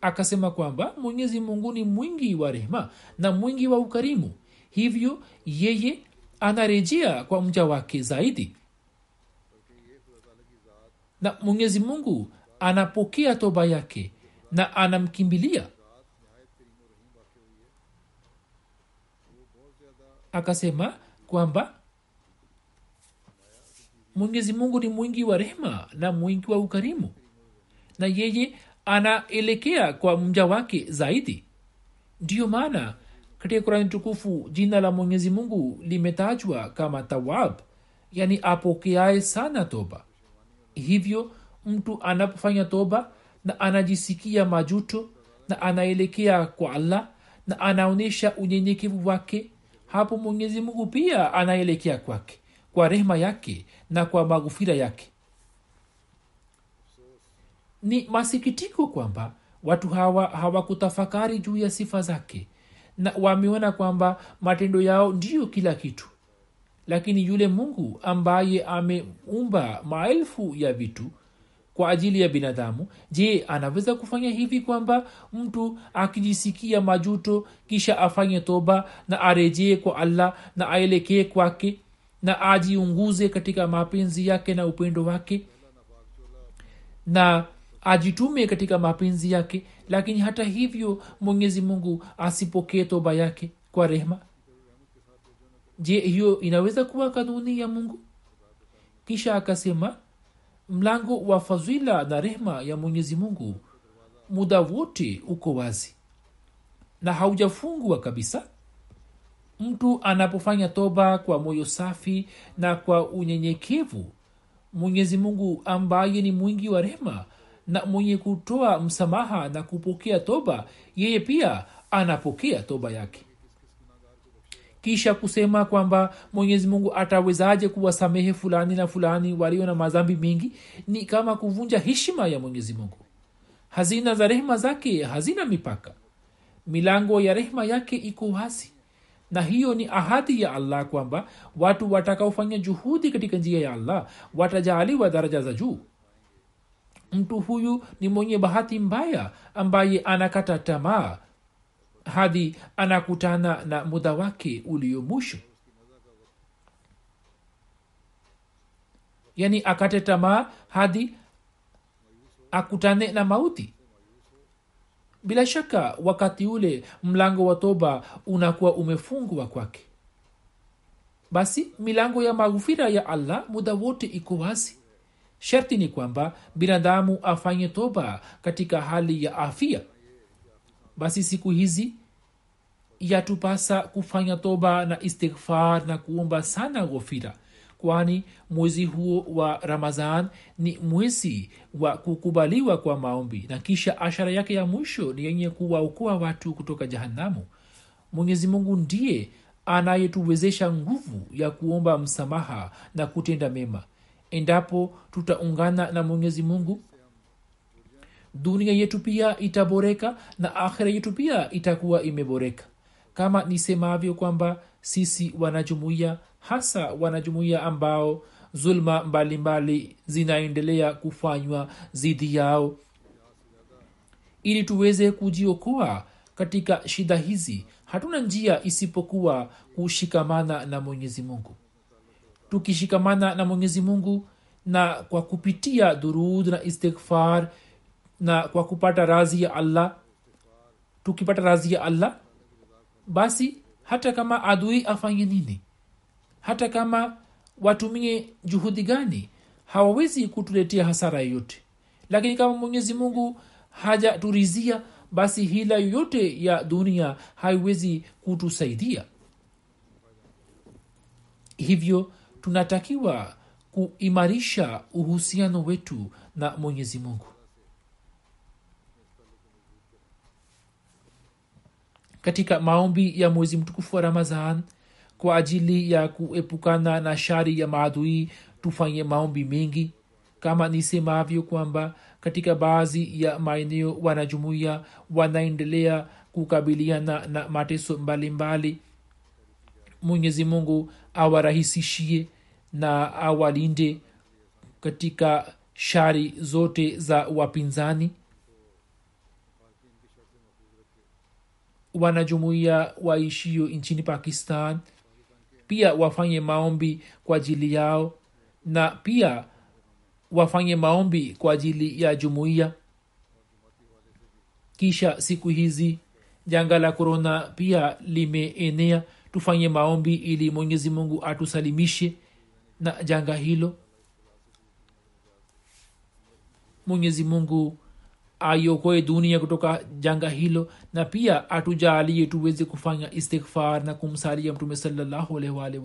akasema kwamba mwenyezi mungu ni mwingi wa rehema na mwingi wa ukarimu. Hivyo yeye anarejea kwa mja wake zaidi. Na mwenyezi mungu anapokea toba yake na anamkimbilia. Akasema kwamba mwenyezi mungu ni mwingi wa rehema na mwingi wa ukarimu. Na yeye anaelekea kwa mja wake zaidi. Ndiyo maana katika kurani tukufu jina la mwenyezi mungu limetajwa kama tawab yani apokeaye sana toba. Hivyo mtu anapofanya toba na anajisikia majuto na anaelekea kwa allah na anaonyesha unyenyekevu wake hapo mwenyezi mungu pia anaelekea kwake kwa rehema yake na kwa maghufira yake ni masikitiko kwamba watu hawa hawakutafakari juu ya sifa zake na wameona kwamba matendo yao ndiyo kila kitu. Lakini yule mungu ambaye ameumba maelfu ya vitu kwa ajili ya binadamu je anaweza kufanya hivi kwamba mtu akijisikia majuto kisha afanye toba na arejee kwa allah na aelekee kwake na ajiunguze katika mapenzi yake na upendo wake? Na ajitume katika mapenzi yake lakini hata hivyo mwenyezi mungu asipokee toba yake kwa rehma je hiyo inaweza kuwa kanuni ya mungu? Kisha akasema mlango wa fadhila na rehma ya mwenyezi mungu muda wote uko wazi na haujafungwa kabisa. Mtu anapofanya toba kwa moyo safi na kwa unyenyekevu mwenyezi mungu ambaye ni mwingi wa rehma na mwenye kutoa msamaha na kupokea toba yeye pia anapokea toba yake. Kisha kusema kwamba mwenyezi mungu atawezaje kuwasamehe fulani na fulani walio na madhambi mengi ni kama kuvunja heshima ya mwenyezi mungu. Hazina za rehema zake hazina mipaka. Milango ya rehema yake iko wazi. Na hiyo ni ahadi ya allah kwamba watu watakaofanya juhudi katika njia ya allah watajaaliwa daraja za juu mtu huyu ni mwenye bahati mbaya ambaye anakata tamaa. Hadi anakutana na muda wake ulio mwisho. Yani akate tamaa hadi akutane na mauti. Bila shaka wakati ule mlango wa toba unakuwa umefungwa kwake. Basi milango ya maghufira ya allah muda wote iko wazi sharti ni kwamba binadamu afanye toba katika hali ya afya basi siku hizi yatupasa kufanya toba na istighfar na kuomba sana ghofira kwani mwezi huo wa ramazan ni mwezi wa kukubaliwa kwa maombi. Na kisha ashara yake ya mwisho ni yenye kuwaokoa watu kutoka jahanamu mwenyezi mungu ndiye anayetuwezesha nguvu ya kuomba msamaha na kutenda mema endapo tutaungana na mwenyezi mungu. Dunia yetu pia itaboreka na akhira yetu pia itakuwa imeboreka. Kama nisemavyo kwamba sisi wanajumuiya hasa wanajumuiya ambao zulma mbalimbali zinaendelea kufanywa dhidi yao. Ili tuweze kujiokoa katika shida hizi hatuna njia isipokuwa kushikamana na mwenyezi mungu tukishikamana na mwenyezi mungu na kwa kupitia dhurud na istighfar na kwa kupata razi ya allah tukipata razi ya allah basi hata kama adui afanye nini hata kama watumie juhudi gani hawawezi kutuletea hasara yoyote. Lakini kama mwenyezi mungu hajaturizia basi hila yoyote ya dunia haiwezi kutusaidia. Hivyo tunatakiwa kuimarisha uhusiano wetu na mwenyezi mungu. Katika maombi ya mwezi mtukufu wa ramadhan kwa ajili ya kuepukana na shari ya maadui tufanye maombi mengi. Kama nisemavyo kwamba katika baadhi ya maeneo wanajumuia wanaendelea kukabiliana na mateso mbalimbali mwenyezi mungu awarahisishie na awalinde katika shari zote za wapinzani. Wanajumuia waishio nchini pakistan pia wafanye maombi kwa ajili yao na pia wafanye maombi kwa ajili ya jumuiya kisha siku hizi janga la korona pia limeenea tufanye maombi ili mwenyezi mungu atusalimishe na janga hilo. Mwenyezi mungu aiokoe dunia kutoka janga hilo na pia atujaalie tuweze kufanya istighfar na kumsalia mtume salallahu wasalam waalihi